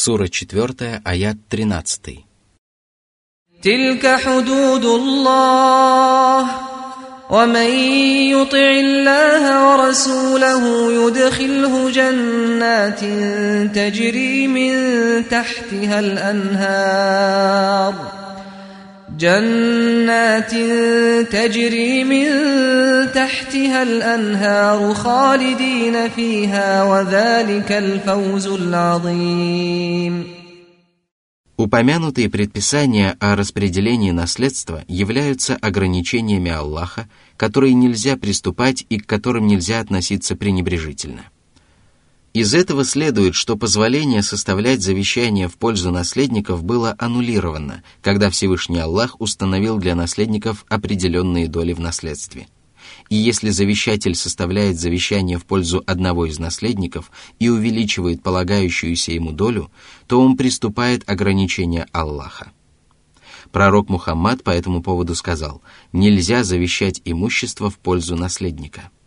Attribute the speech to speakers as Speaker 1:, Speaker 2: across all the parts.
Speaker 1: Сура 4, аят 13.
Speaker 2: تلك حدود الله ومن يطع الله ورسوله يدخله جنات تجري من تحتها الانهار جنات تجري من تحتها الانهار خالدين فيها وذلك الفوز العظيم
Speaker 1: Упомянутые предписания о распределении наследства являются ограничениями Аллаха, которые нельзя приступать и к которым нельзя относиться пренебрежительно. Из этого следует, что позволение составлять завещание в пользу наследников было аннулировано, когда Всевышний Аллах установил для наследников определенные доли в наследстве – и если завещатель составляет завещание в пользу одного из наследников и увеличивает полагающуюся ему долю, то он приступает ограничения Аллаха. Пророк Мухаммад по этому поводу сказал, нельзя завещать имущество в пользу наследника –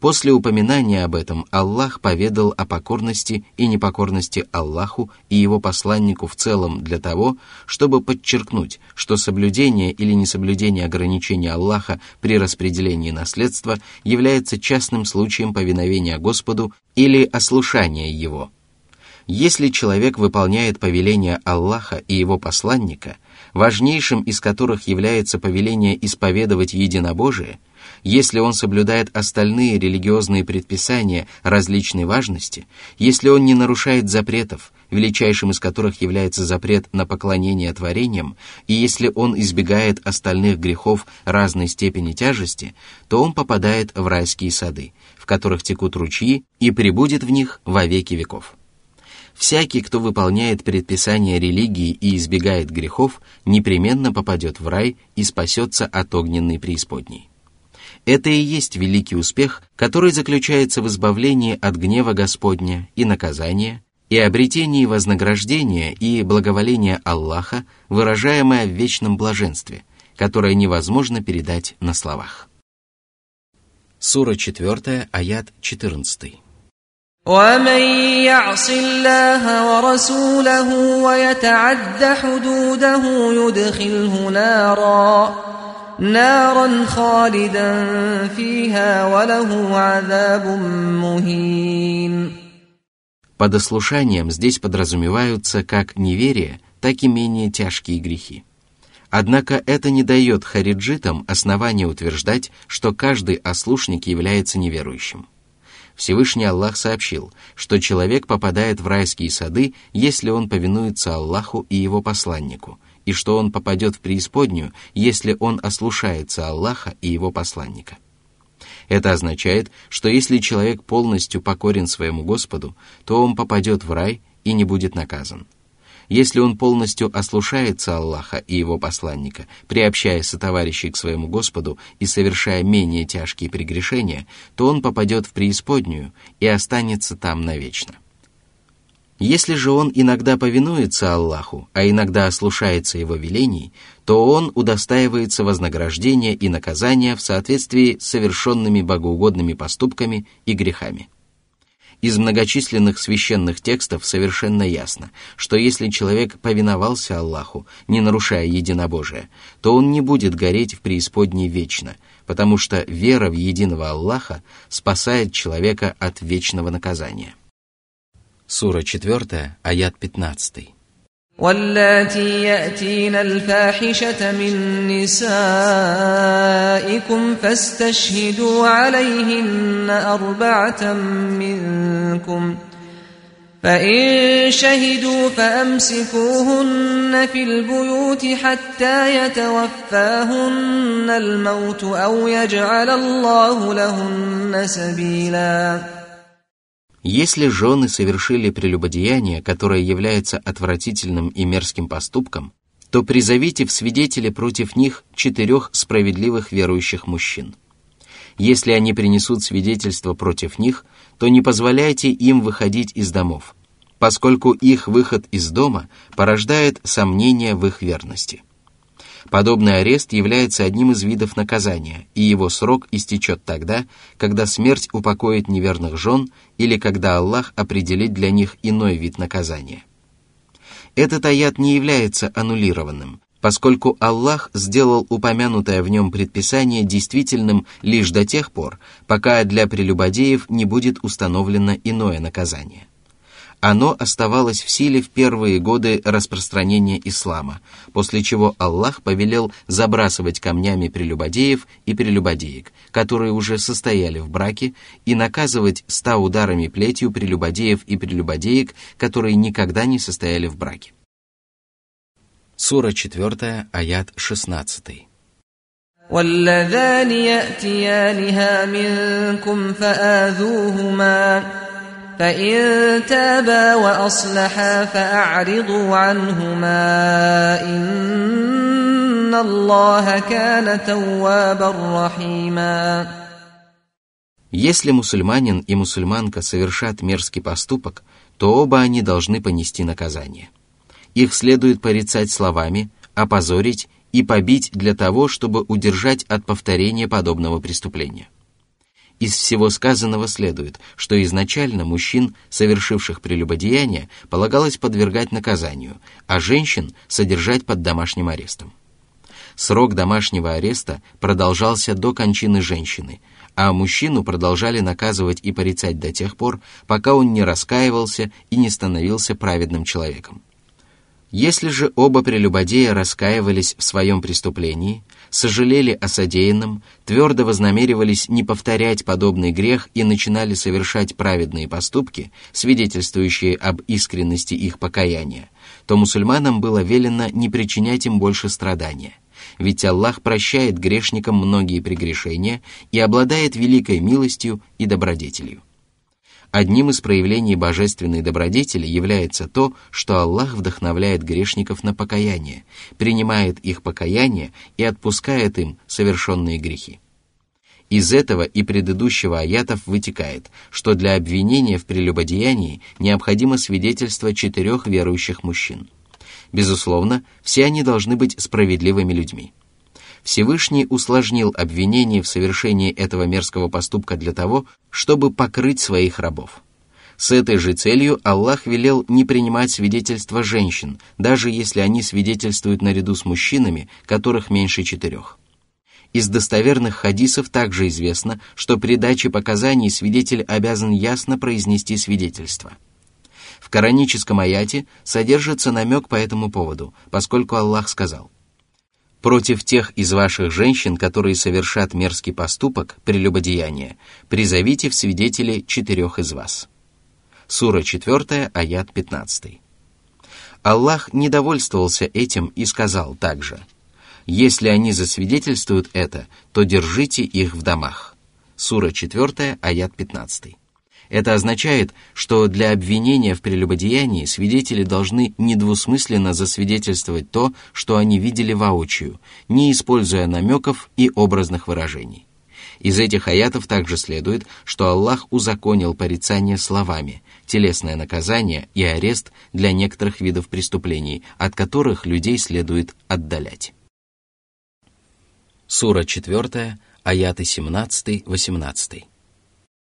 Speaker 1: После упоминания об этом Аллах поведал о покорности и непокорности Аллаху и его посланнику в целом для того, чтобы подчеркнуть, что соблюдение или несоблюдение ограничений Аллаха при распределении наследства является частным случаем повиновения Господу или ослушания Его. Если человек выполняет повеления Аллаха и его посланника, важнейшим из которых является повеление исповедовать единобожие – если он соблюдает остальные религиозные предписания различной важности, если он не нарушает запретов, величайшим из которых является запрет на поклонение творениям, и если он избегает остальных грехов разной степени тяжести, то он попадает в райские сады, в которых текут ручьи, и прибудет в них во веки веков. Всякий, кто выполняет предписания религии и избегает грехов, непременно попадет в рай и спасется от огненной преисподней. Это и есть великий успех, который заключается в избавлении от гнева Господня и наказания, и обретении вознаграждения и благоволения Аллаха, выражаемое в вечном блаженстве, которое невозможно передать на словах. Сура 4, аят 14.
Speaker 2: ومن يعص الله ورسوله ويتعد حدوده يدخله نارا نارا خالدا فيها وله عذاب مهين
Speaker 1: Под ослушанием здесь подразумеваются как неверие, так и менее тяжкие грехи. Однако это не дает хариджитам основания утверждать, что каждый ослушник является неверующим. Всевышний Аллах сообщил, что человек попадает в райские сады, если он повинуется Аллаху и его посланнику – и что он попадет в преисподнюю, если он ослушается Аллаха и его посланника. Это означает, что если человек полностью покорен своему Господу, то он попадет в рай и не будет наказан. Если он полностью ослушается Аллаха и его посланника, приобщая сотоварищей к своему Господу и совершая менее тяжкие прегрешения, то он попадет в преисподнюю и останется там навечно. Если же он иногда повинуется Аллаху, а иногда ослушается его велений, то он удостаивается вознаграждения и наказания в соответствии с совершенными богоугодными поступками и грехами. Из многочисленных священных текстов совершенно ясно, что если человек повиновался Аллаху, не нарушая единобожие, то он не будет гореть в преисподней вечно, потому что вера в единого Аллаха спасает человека от вечного наказания. Сура 4, аят 15.
Speaker 2: واللاتي يأتين الفاحشة من نسائكم فاستشهدوا عليهن أربعة منكم فإن شهدوا فأمسكوهن في البيوت حتى يتوفاهن الموت أو يجعل الله لهن سبيلاً
Speaker 1: Если жены совершили прелюбодеяние, которое является отвратительным и мерзким поступком, то призовите в свидетели против них четырех справедливых верующих мужчин. Если они принесут свидетельство против них, то не позволяйте им выходить из домов, поскольку их выход из дома порождает сомнения в их верности. Подобный арест является одним из видов наказания, и его срок истечет тогда, когда смерть упокоит неверных жен или когда Аллах определит для них иной вид наказания. Этот аят не является аннулированным, поскольку Аллах сделал упомянутое в нем предписание действительным лишь до тех пор, пока для прелюбодеев не будет установлено иное наказание Оно оставалось в силе в первые годы распространения ислама, после чего Аллах повелел забрасывать камнями прелюбодеев и прелюбодеек, которые уже состояли в браке, и наказывать ста ударами плетью прелюбодеев и прелюбодеек, которые никогда не состояли в браке. Сура 4, аят 16. واللذان يأتيانها منكم فآذوهما فإن تابا وأصلحا فأعرضوا عنهما إن الله كان توابا رحيما Если мусульманин и мусульманка совершат мерзкий поступок, то оба они должны понести наказание. Их следует порицать словами, опозорить и побить для того, чтобы удержать от повторения подобного преступления. Из всего сказанного следует, что изначально мужчин, совершивших прелюбодеяние, полагалось подвергать наказанию, а женщин содержать под домашним арестом. Срок домашнего ареста продолжался до кончины женщины, а мужчину продолжали наказывать и порицать до тех пор, пока он не раскаивался и не становился праведным человеком. Если же оба прелюбодея раскаивались в своем преступлении, сожалели о содеянном, твердо вознамеривались не повторять подобный грех и начинали совершать праведные поступки, свидетельствующие об искренности их покаяния, то мусульманам было велено не причинять им больше страдания. Ведь Аллах прощает грешникам многие прегрешения и обладает великой милостью и добродетелью. Одним из проявлений божественной добродетели является то, что Аллах вдохновляет грешников на покаяние, принимает их покаяние и отпускает им совершенные грехи. Из этого и предыдущего аятов вытекает, что для обвинения в прелюбодеянии необходимо свидетельство четырех верующих мужчин. Безусловно, все они должны быть справедливыми людьми. Всевышний усложнил обвинение в совершении этого мерзкого поступка для того, чтобы покрыть своих рабов. С этой же целью Аллах велел не принимать свидетельства женщин, даже если они свидетельствуют наряду с мужчинами, которых меньше четырех. Из достоверных хадисов также известно, что при даче показаний свидетель обязан ясно произнести свидетельство. В кораническом аяте содержится намек по этому поводу, поскольку Аллах сказал – Против тех из ваших женщин, которые совершат мерзкий поступок, прелюбодеяние, призовите в свидетели четырех из вас. Сура 4, аят 15. Аллах не довольствовался этим и сказал также, «Если они засвидетельствуют это, то держите их в домах». Сура 4, аят 15. Это означает, что для обвинения в прелюбодеянии свидетели должны недвусмысленно засвидетельствовать то, что они видели воочию, не используя намеков и образных выражений. Из этих аятов также следует, что Аллах узаконил порицание словами, телесное наказание и арест для некоторых видов преступлений, от которых людей следует отдалять. Сура 4, аяты 17-18.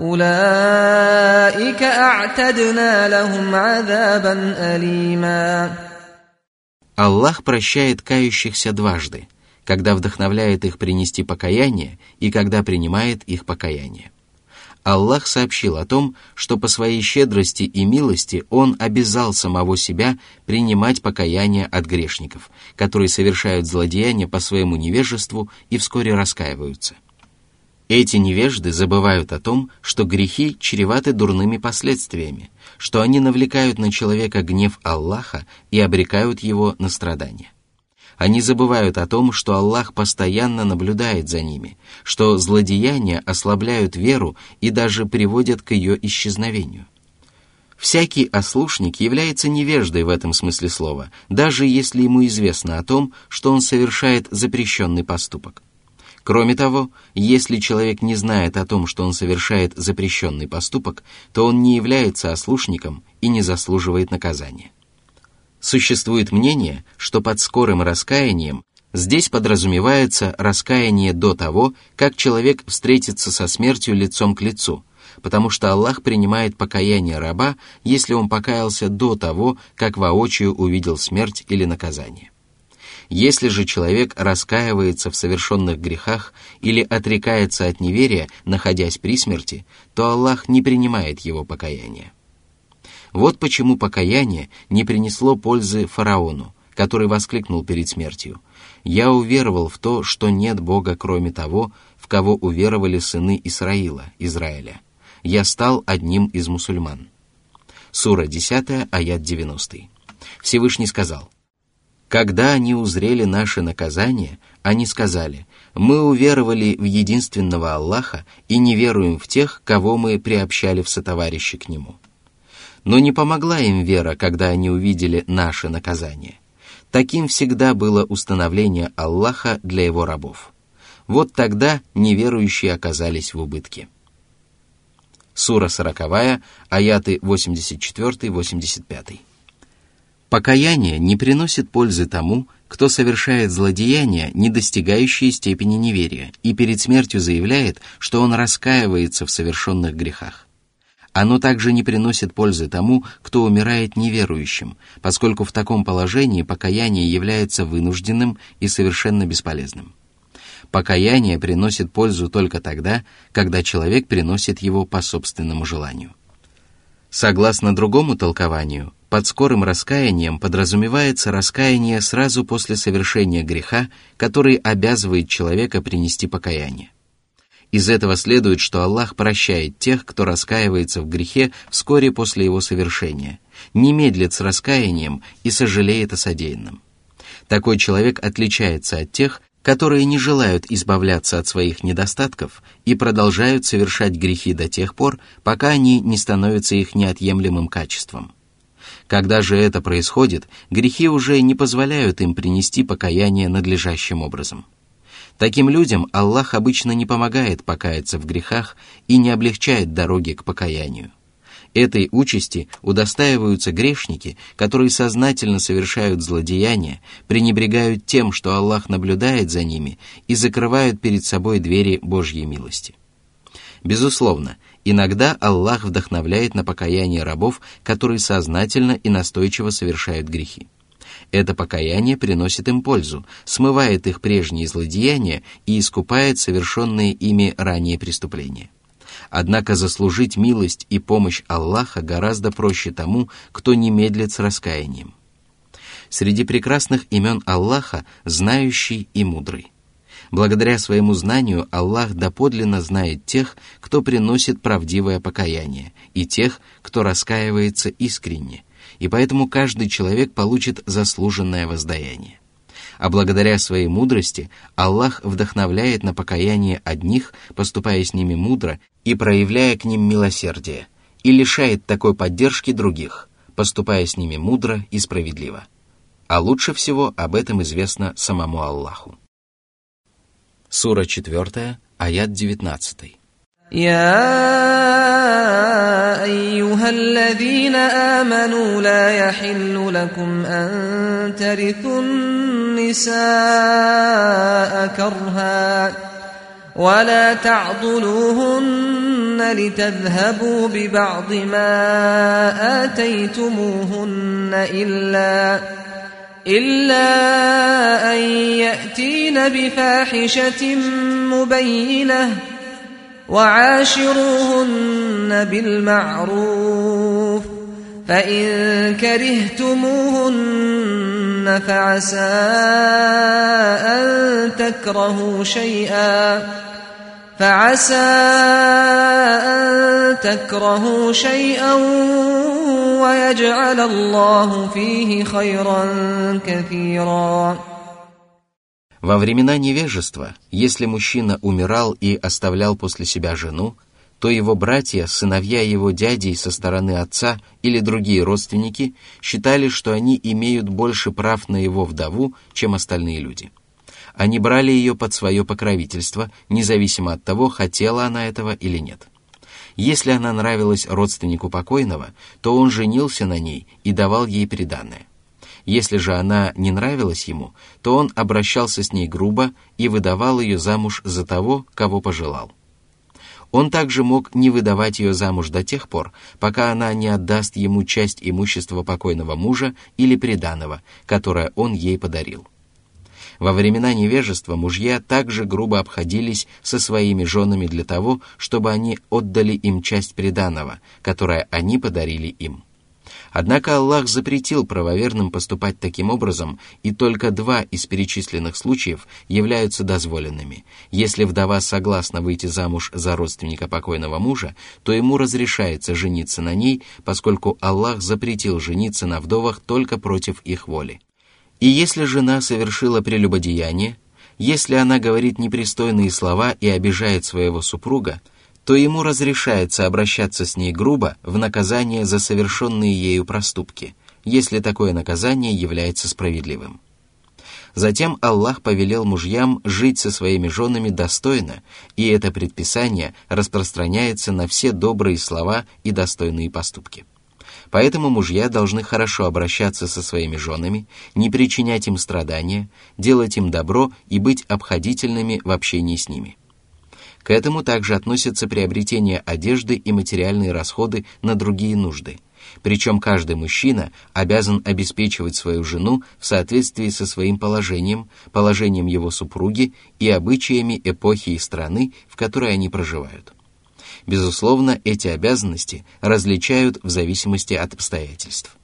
Speaker 2: أولئك أعتدنا لهم عذابا أليما
Speaker 1: Аллах прощает кающихся дважды, когда вдохновляет их принести покаяние и когда принимает их покаяние. Аллах сообщил о том, что по своей щедрости и милости Он обязал самого себя принимать покаяние от грешников, которые совершают злодеяния по своему невежеству и вскоре раскаиваются. эти невежды забывают о том, что грехи чреваты дурными последствиями, что они навлекают на человека гнев Аллаха и обрекают его на страдания. Они забывают о том, что Аллах постоянно наблюдает за ними, что злодеяния ослабляют веру и даже приводят к ее исчезновению. Всякий ослушник является невеждой в этом смысле слова, даже если ему известно о том, что он совершает запрещенный поступок. Кроме того, если человек не знает о том, что он совершает запрещенный поступок, то он не является ослушником и не заслуживает наказания. Существует мнение, что под скорым раскаянием здесь подразумевается раскаяние до того, как человек встретится со смертью лицом к лицу, потому что Аллах принимает покаяние раба, если он покаялся до того, как воочию увидел смерть или наказание. Если же человек раскаивается в совершенных грехах или отрекается от неверия, находясь при смерти, то Аллах не принимает его покаяние. Вот почему покаяние не принесло пользы фараону, который воскликнул перед смертью. «Я уверовал в то, что нет Бога, кроме того, в кого уверовали сыны Исраила, Израиля. Я стал одним из мусульман». Сура 10, аят 90. Всевышний сказал, «Когда они узрели наше наказание, они сказали, мы уверовали в единственного Аллаха и не веруем в тех, кого мы приобщали в сотоварищи к Нему». Но не помогла им вера, когда они увидели наше наказание. Таким всегда было установление Аллаха для его рабов. Вот тогда неверующие оказались в убытке. Сура 40, аяты 84-85. Покаяние не приносит пользы тому, кто совершает злодеяния, не достигающие степени неверия, и перед смертью заявляет, что он раскаивается в совершенных грехах. Оно также не приносит пользы тому, кто умирает неверующим, поскольку в таком положении покаяние является вынужденным и совершенно бесполезным. Покаяние приносит пользу только тогда, когда человек приносит его по собственному желанию. Согласно другому толкованию, под скорым раскаянием подразумевается раскаяние сразу после совершения греха, который обязывает человека принести покаяние. Из этого следует, что Аллах прощает тех, кто раскаивается в грехе вскоре после его совершения, не медлит с раскаянием и сожалеет о содеянном. Такой человек отличается от тех, которые не желают избавляться от своих недостатков и продолжают совершать грехи до тех пор, пока они не становятся их неотъемлемым качеством. Когда же это происходит, грехи уже не позволяют им принести покаяние надлежащим образом. Таким людям Аллах обычно не помогает покаяться в грехах и не облегчает дороги к покаянию. Этой участи удостаиваются грешники, которые сознательно совершают злодеяния, пренебрегают тем, что Аллах наблюдает за ними и закрывают перед собой двери Божьей милости. Безусловно, иногда Аллах вдохновляет на покаяние рабов, которые сознательно и настойчиво совершают грехи. Это покаяние приносит им пользу, смывает их прежние злодеяния и искупает совершенные ими ранее преступления. Однако заслужить милость и помощь Аллаха гораздо проще тому, кто не медлит с раскаянием. Среди прекрасных имен Аллаха – знающий и мудрый. Благодаря своему знанию Аллах доподлинно знает тех, кто приносит правдивое покаяние, и тех, кто раскаивается искренне – и поэтому каждый человек получит заслуженное воздаяние. А благодаря своей мудрости Аллах вдохновляет на покаяние одних, поступая с ними мудро и проявляя к ним милосердие, и лишает такой поддержки других, поступая с ними мудро и справедливо. А лучше всего об этом известно самому Аллаху. Сура 4, аят 19.
Speaker 2: يا ايها الذين امنوا لا يحل لكم ان ترثوا النساء كرها ولا تعضلوهن لتذهبوا ببعض ما اتيتموهن الا إلا أن يأتين بفاحشة مبينة وعاشروهن بالمعروف فإن كرهتموهن فعسى أن تكرهوا شيئا فعسى أن تكرهوا شيئا ويجعل الله فيه خيرا كثيرا
Speaker 1: Во времена невежества, если мужчина умирал и оставлял после себя жену, то его братья, сыновья его дядей со стороны отца или другие родственники считали, что они имеют больше прав на его вдову, чем остальные люди. они брали ее под свое покровительство, независимо от того, хотела она этого или нет. Если она нравилась родственнику покойного, то он женился на ней и давал ей приданное. Если же она не нравилась ему, то он обращался с ней грубо и выдавал ее замуж за того, кого пожелал. Он также мог не выдавать ее замуж до тех пор, пока она не отдаст ему часть имущества покойного мужа или приданого, которое он ей подарил. Во времена невежества мужья также грубо обходились со своими женами для того, чтобы они отдали им часть приданого, которое они подарили им. Однако Аллах запретил правоверным поступать таким образом, и только два из перечисленных случаев являются дозволенными. Если вдова согласна выйти замуж за родственника покойного мужа, то ему разрешается жениться на ней, поскольку Аллах запретил жениться на вдовах только против их воли. И если жена совершила прелюбодеяние, если она говорит непристойные слова и обижает своего супруга, то ему разрешается обращаться с ней грубо в наказание за совершенные ею проступки, если такое наказание является справедливым. Затем Аллах повелел мужьям жить со своими женами достойно, и это предписание распространяется на все добрые слова и достойные поступки. Поэтому мужья должны хорошо обращаться со своими женами, не причинять им страдания, делать им добро и быть обходительными в общении с ними. К этому также относятся приобретение одежды и материальные расходы на другие нужды. Причем каждый мужчина обязан обеспечивать свою жену в соответствии со своим положением, положением его супруги и обычаями эпохи и страны, в которой они проживают. Безусловно, эти обязанности различают в зависимости от обстоятельств.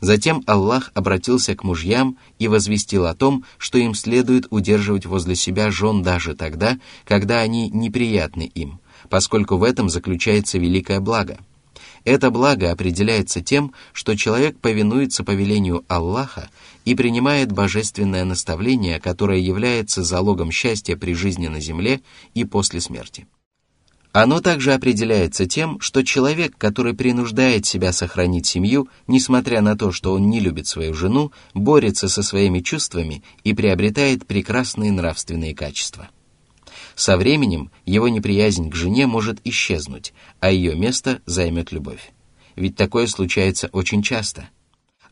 Speaker 1: Затем Аллах обратился к мужьям и возвестил о том, что им следует удерживать возле себя жен даже тогда, когда они неприятны им, поскольку в этом заключается великое благо. Это благо определяется тем, что человек повинуется повелению Аллаха и принимает божественное наставление, которое является залогом счастья при жизни на земле и после смерти. Оно также определяется тем, что человек, который принуждает себя сохранить семью, несмотря на то, что он не любит свою жену, борется со своими чувствами и приобретает прекрасные нравственные качества. Со временем его неприязнь к жене может исчезнуть, а ее место займет любовь. Ведь такое случается очень часто.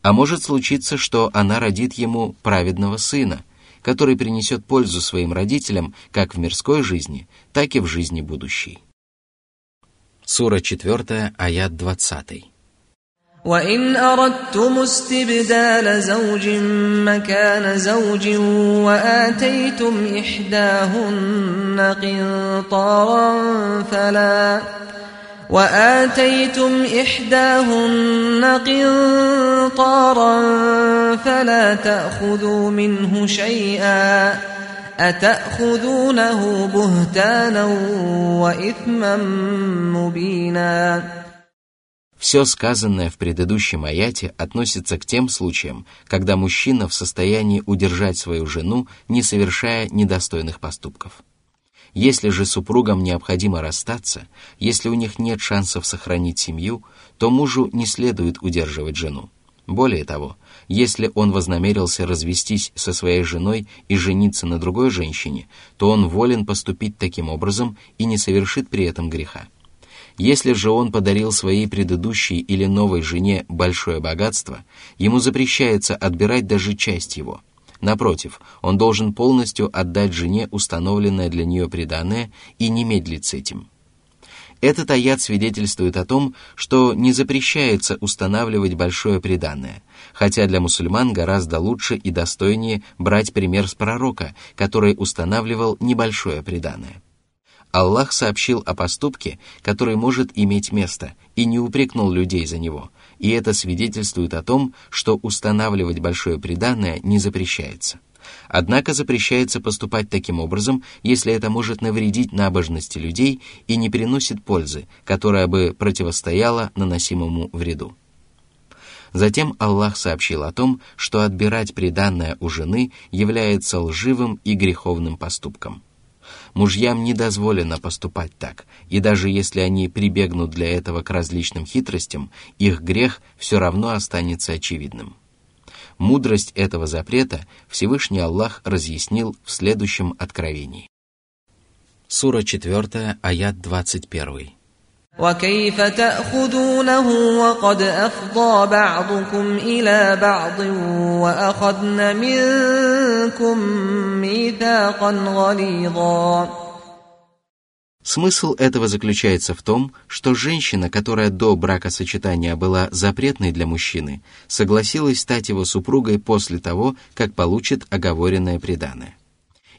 Speaker 1: А может случиться, что она родит ему праведного сына, который принесет пользу своим родителям как в мирской жизни, так и в жизни будущей. Сура 4, аят 20.
Speaker 2: وإن أردتم استبدال زوج مكان زوج وآتيتم إحداهن قنطارا فلا وآتيتم إحداهن قنطارا فلا تأخذوا منه شيئا أتأخذونه بهتانا وإثما مبينا
Speaker 1: Все сказанное в предыдущем аяте относится к тем случаям, когда мужчина в состоянии удержать свою жену, не совершая недостойных поступков. Если же супругам необходимо расстаться, если у них нет шансов сохранить семью, то мужу не следует удерживать жену. Более того, если он вознамерился развестись со своей женой и жениться на другой женщине, то он волен поступить таким образом и не совершит при этом греха. Если же он подарил своей предыдущей или новой жене большое богатство, ему запрещается отбирать даже часть его. Напротив, он должен полностью отдать жене установленное для нее преданное и не медлить с этим. Этот аят свидетельствует о том, что не запрещается устанавливать большое преданное, хотя для мусульман гораздо лучше и достойнее брать пример с пророка, который устанавливал небольшое преданное. Аллах сообщил о поступке, который может иметь место, и не упрекнул людей за него, и это свидетельствует о том, что устанавливать большое преданное не запрещается. Однако запрещается поступать таким образом, если это может навредить набожности людей и не приносит пользы, которая бы противостояла наносимому вреду. Затем Аллах сообщил о том, что отбирать приданное у жены является лживым и греховным поступком. Мужьям не дозволено поступать так, и даже если они прибегнут для этого к различным хитростям, их грех все равно останется очевидным. Мудрость этого запрета Всевышний Аллах разъяснил в следующем откровении. Сура 4, аят 21.
Speaker 2: وكيف تأخذونه وقد أفضى بعضكم إلى بعض وأخذن منكم ميثاقا غليظا
Speaker 1: Смысл этого заключается в том, что женщина, которая до бракосочетания была запретной для мужчины, согласилась стать его супругой после того, как получит оговоренное преданное.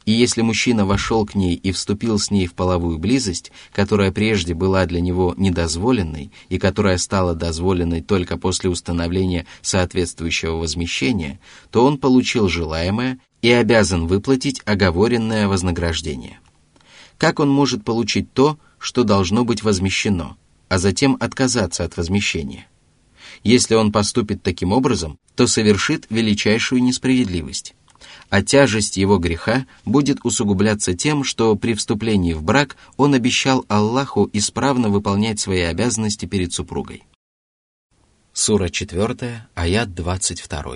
Speaker 1: И если мужчина вошел к ней и вступил с ней в половую близость, которая прежде была для него недозволенной и которая стала дозволенной только после установления соответствующего возмещения, то он получил желаемое и обязан выплатить оговоренное вознаграждение – как он может получить то, что должно быть возмещено, а затем отказаться от возмещения? Если он поступит таким образом, то совершит величайшую несправедливость. А тяжесть его греха будет усугубляться тем, что при вступлении в брак он обещал Аллаху исправно выполнять свои обязанности перед супругой. Сура 4, аят 22.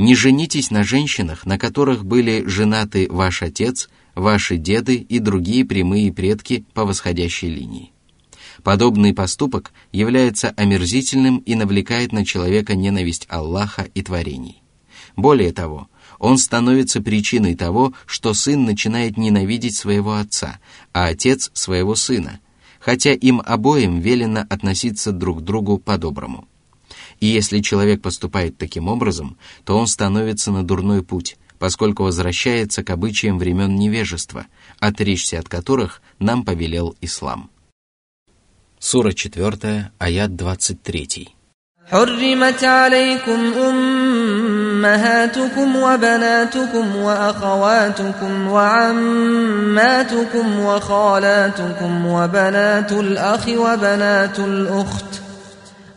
Speaker 1: Не женитесь на женщинах, на которых были женаты ваш отец – ваши деды и другие прямые предки по восходящей линии. Подобный поступок является омерзительным и навлекает на человека ненависть Аллаха и творений. Более того, он становится причиной того, что сын начинает ненавидеть своего отца, а отец своего сына, хотя им обоим велено относиться друг к другу по-доброму. И если человек поступает таким образом, то он становится на дурной путь, поскольку возвращается к обычаям времен невежества, отречься от которых нам повелел ислам. Сура 4, аят 23.
Speaker 2: حرمت عليكم أمهاتكم وبناتكم وأخواتكم وعماتكم وخالاتكم وبنات الأخ وبنات الأخت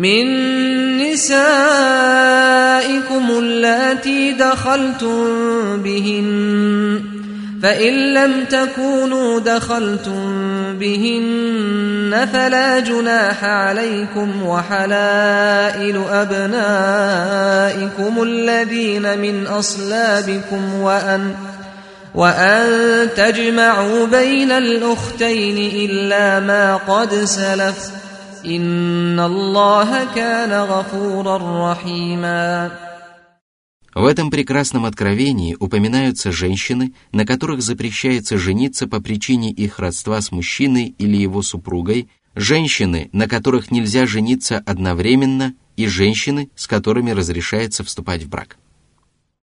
Speaker 2: من نسائكم اللاتي دخلتم بهن فإن لم تكونوا دخلتم بهن فلا جناح عليكم وحلائل أبنائكم الذين من أصلابكم وأن وأن تجمعوا بين الأختين إلا ما قد Инна Аллаха кана гафурар рахима. В
Speaker 1: этом прекрасном откровении упоминаются женщины, на которых запрещается жениться по причине их родства с мужчиной или его супругой, женщины, на которых нельзя жениться одновременно, и женщины, с которыми разрешается вступать в брак.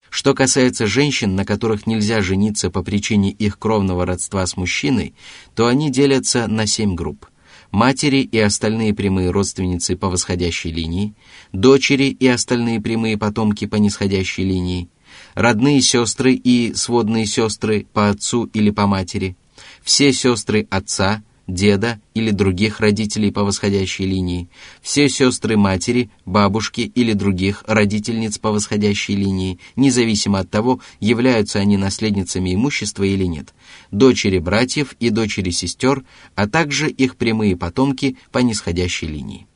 Speaker 1: Что касается женщин, на которых нельзя жениться по причине их кровного родства с мужчиной, то они делятся на семь групп – матери и остальные прямые родственницы по восходящей линии, дочери и остальные прямые потомки по нисходящей линии, родные сестры и сводные сестры по отцу или по матери, все сестры отца, деда или других родителей по восходящей линии, все сестры матери, бабушки или других родительниц по восходящей линии, независимо от того, являются они наследницами имущества или нет, дочери братьев и дочери сестер, а также их прямые потомки по нисходящей линии.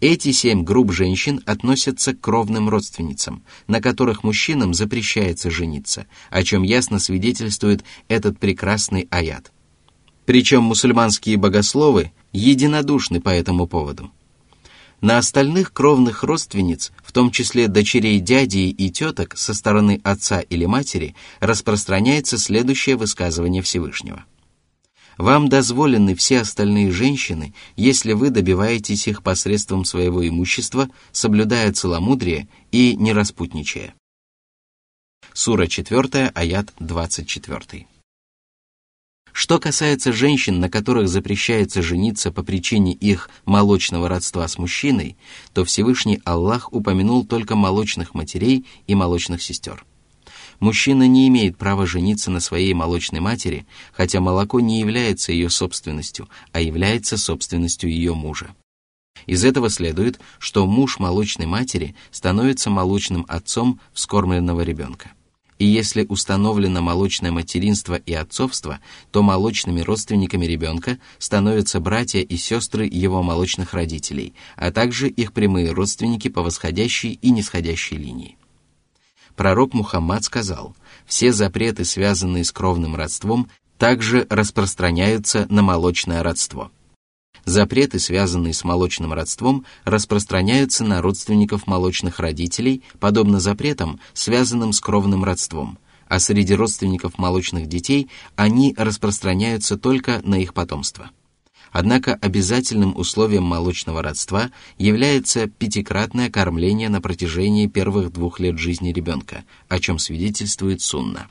Speaker 1: Эти семь групп женщин относятся к кровным родственницам, на которых мужчинам запрещается жениться, о чем ясно свидетельствует этот прекрасный аят – причем мусульманские богословы единодушны по этому поводу. На остальных кровных родственниц, в том числе дочерей дяди и теток со стороны отца или матери, распространяется следующее высказывание Всевышнего. Вам дозволены все остальные женщины, если вы добиваетесь их посредством своего имущества, соблюдая целомудрие и не распутничая. Сура 4, аят 24. Что касается женщин, на которых запрещается жениться по причине их молочного родства с мужчиной, то Всевышний Аллах упомянул только молочных матерей и молочных сестер. Мужчина не имеет права жениться на своей молочной матери, хотя молоко не является ее собственностью, а является собственностью ее мужа. Из этого следует, что муж молочной матери становится молочным отцом вскормленного ребенка и если установлено молочное материнство и отцовство, то молочными родственниками ребенка становятся братья и сестры его молочных родителей, а также их прямые родственники по восходящей и нисходящей линии. Пророк Мухаммад сказал, все запреты, связанные с кровным родством, также распространяются на молочное родство – Запреты, связанные с молочным родством, распространяются на родственников молочных родителей, подобно запретам, связанным с кровным родством, а среди родственников молочных детей они распространяются только на их потомство. Однако обязательным условием молочного родства является пятикратное кормление на протяжении первых двух лет жизни ребенка, о чем свидетельствует Сунна.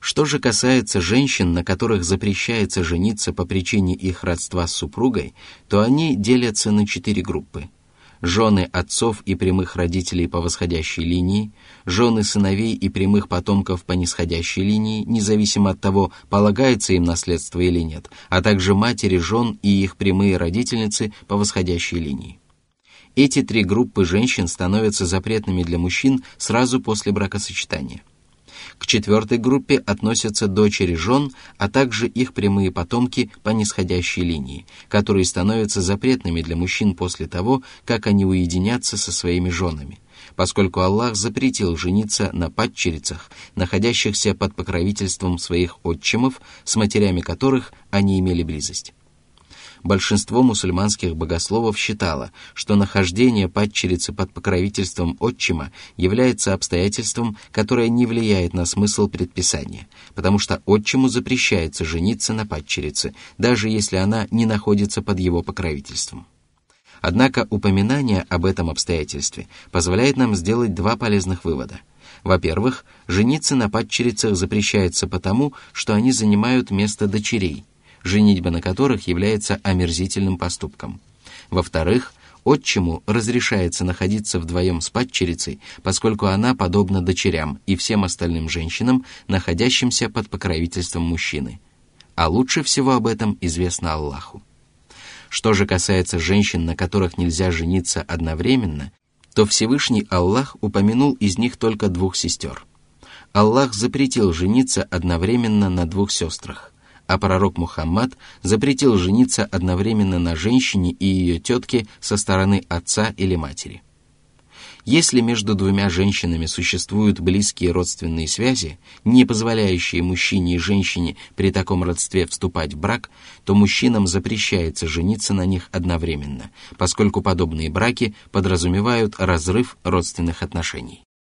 Speaker 1: Что же касается женщин, на которых запрещается жениться по причине их родства с супругой, то они делятся на четыре группы. Жены отцов и прямых родителей по восходящей линии, жены сыновей и прямых потомков по нисходящей линии, независимо от того, полагается им наследство или нет, а также матери жен и их прямые родительницы по восходящей линии. Эти три группы женщин становятся запретными для мужчин сразу после бракосочетания. К четвертой группе относятся дочери жен, а также их прямые потомки по нисходящей линии, которые становятся запретными для мужчин после того, как они уединятся со своими женами, поскольку Аллах запретил жениться на падчерицах, находящихся под покровительством своих отчимов, с матерями которых они имели близость большинство мусульманских богословов считало, что нахождение падчерицы под покровительством отчима является обстоятельством, которое не влияет на смысл предписания, потому что отчиму запрещается жениться на падчерице, даже если она не находится под его покровительством. Однако упоминание об этом обстоятельстве позволяет нам сделать два полезных вывода. Во-первых, жениться на падчерицах запрещается потому, что они занимают место дочерей – женитьба на которых является омерзительным поступком. Во-вторых, отчиму разрешается находиться вдвоем с падчерицей, поскольку она подобна дочерям и всем остальным женщинам, находящимся под покровительством мужчины. А лучше всего об этом известно Аллаху. Что же касается женщин, на которых нельзя жениться одновременно, то Всевышний Аллах упомянул из них только двух сестер. Аллах запретил жениться одновременно на двух сестрах – а пророк Мухаммад запретил жениться одновременно на женщине и ее тетке со стороны отца или матери. Если между двумя женщинами существуют близкие родственные связи, не позволяющие мужчине и женщине при таком родстве вступать в брак, то мужчинам запрещается жениться на них одновременно, поскольку подобные браки подразумевают разрыв родственных отношений.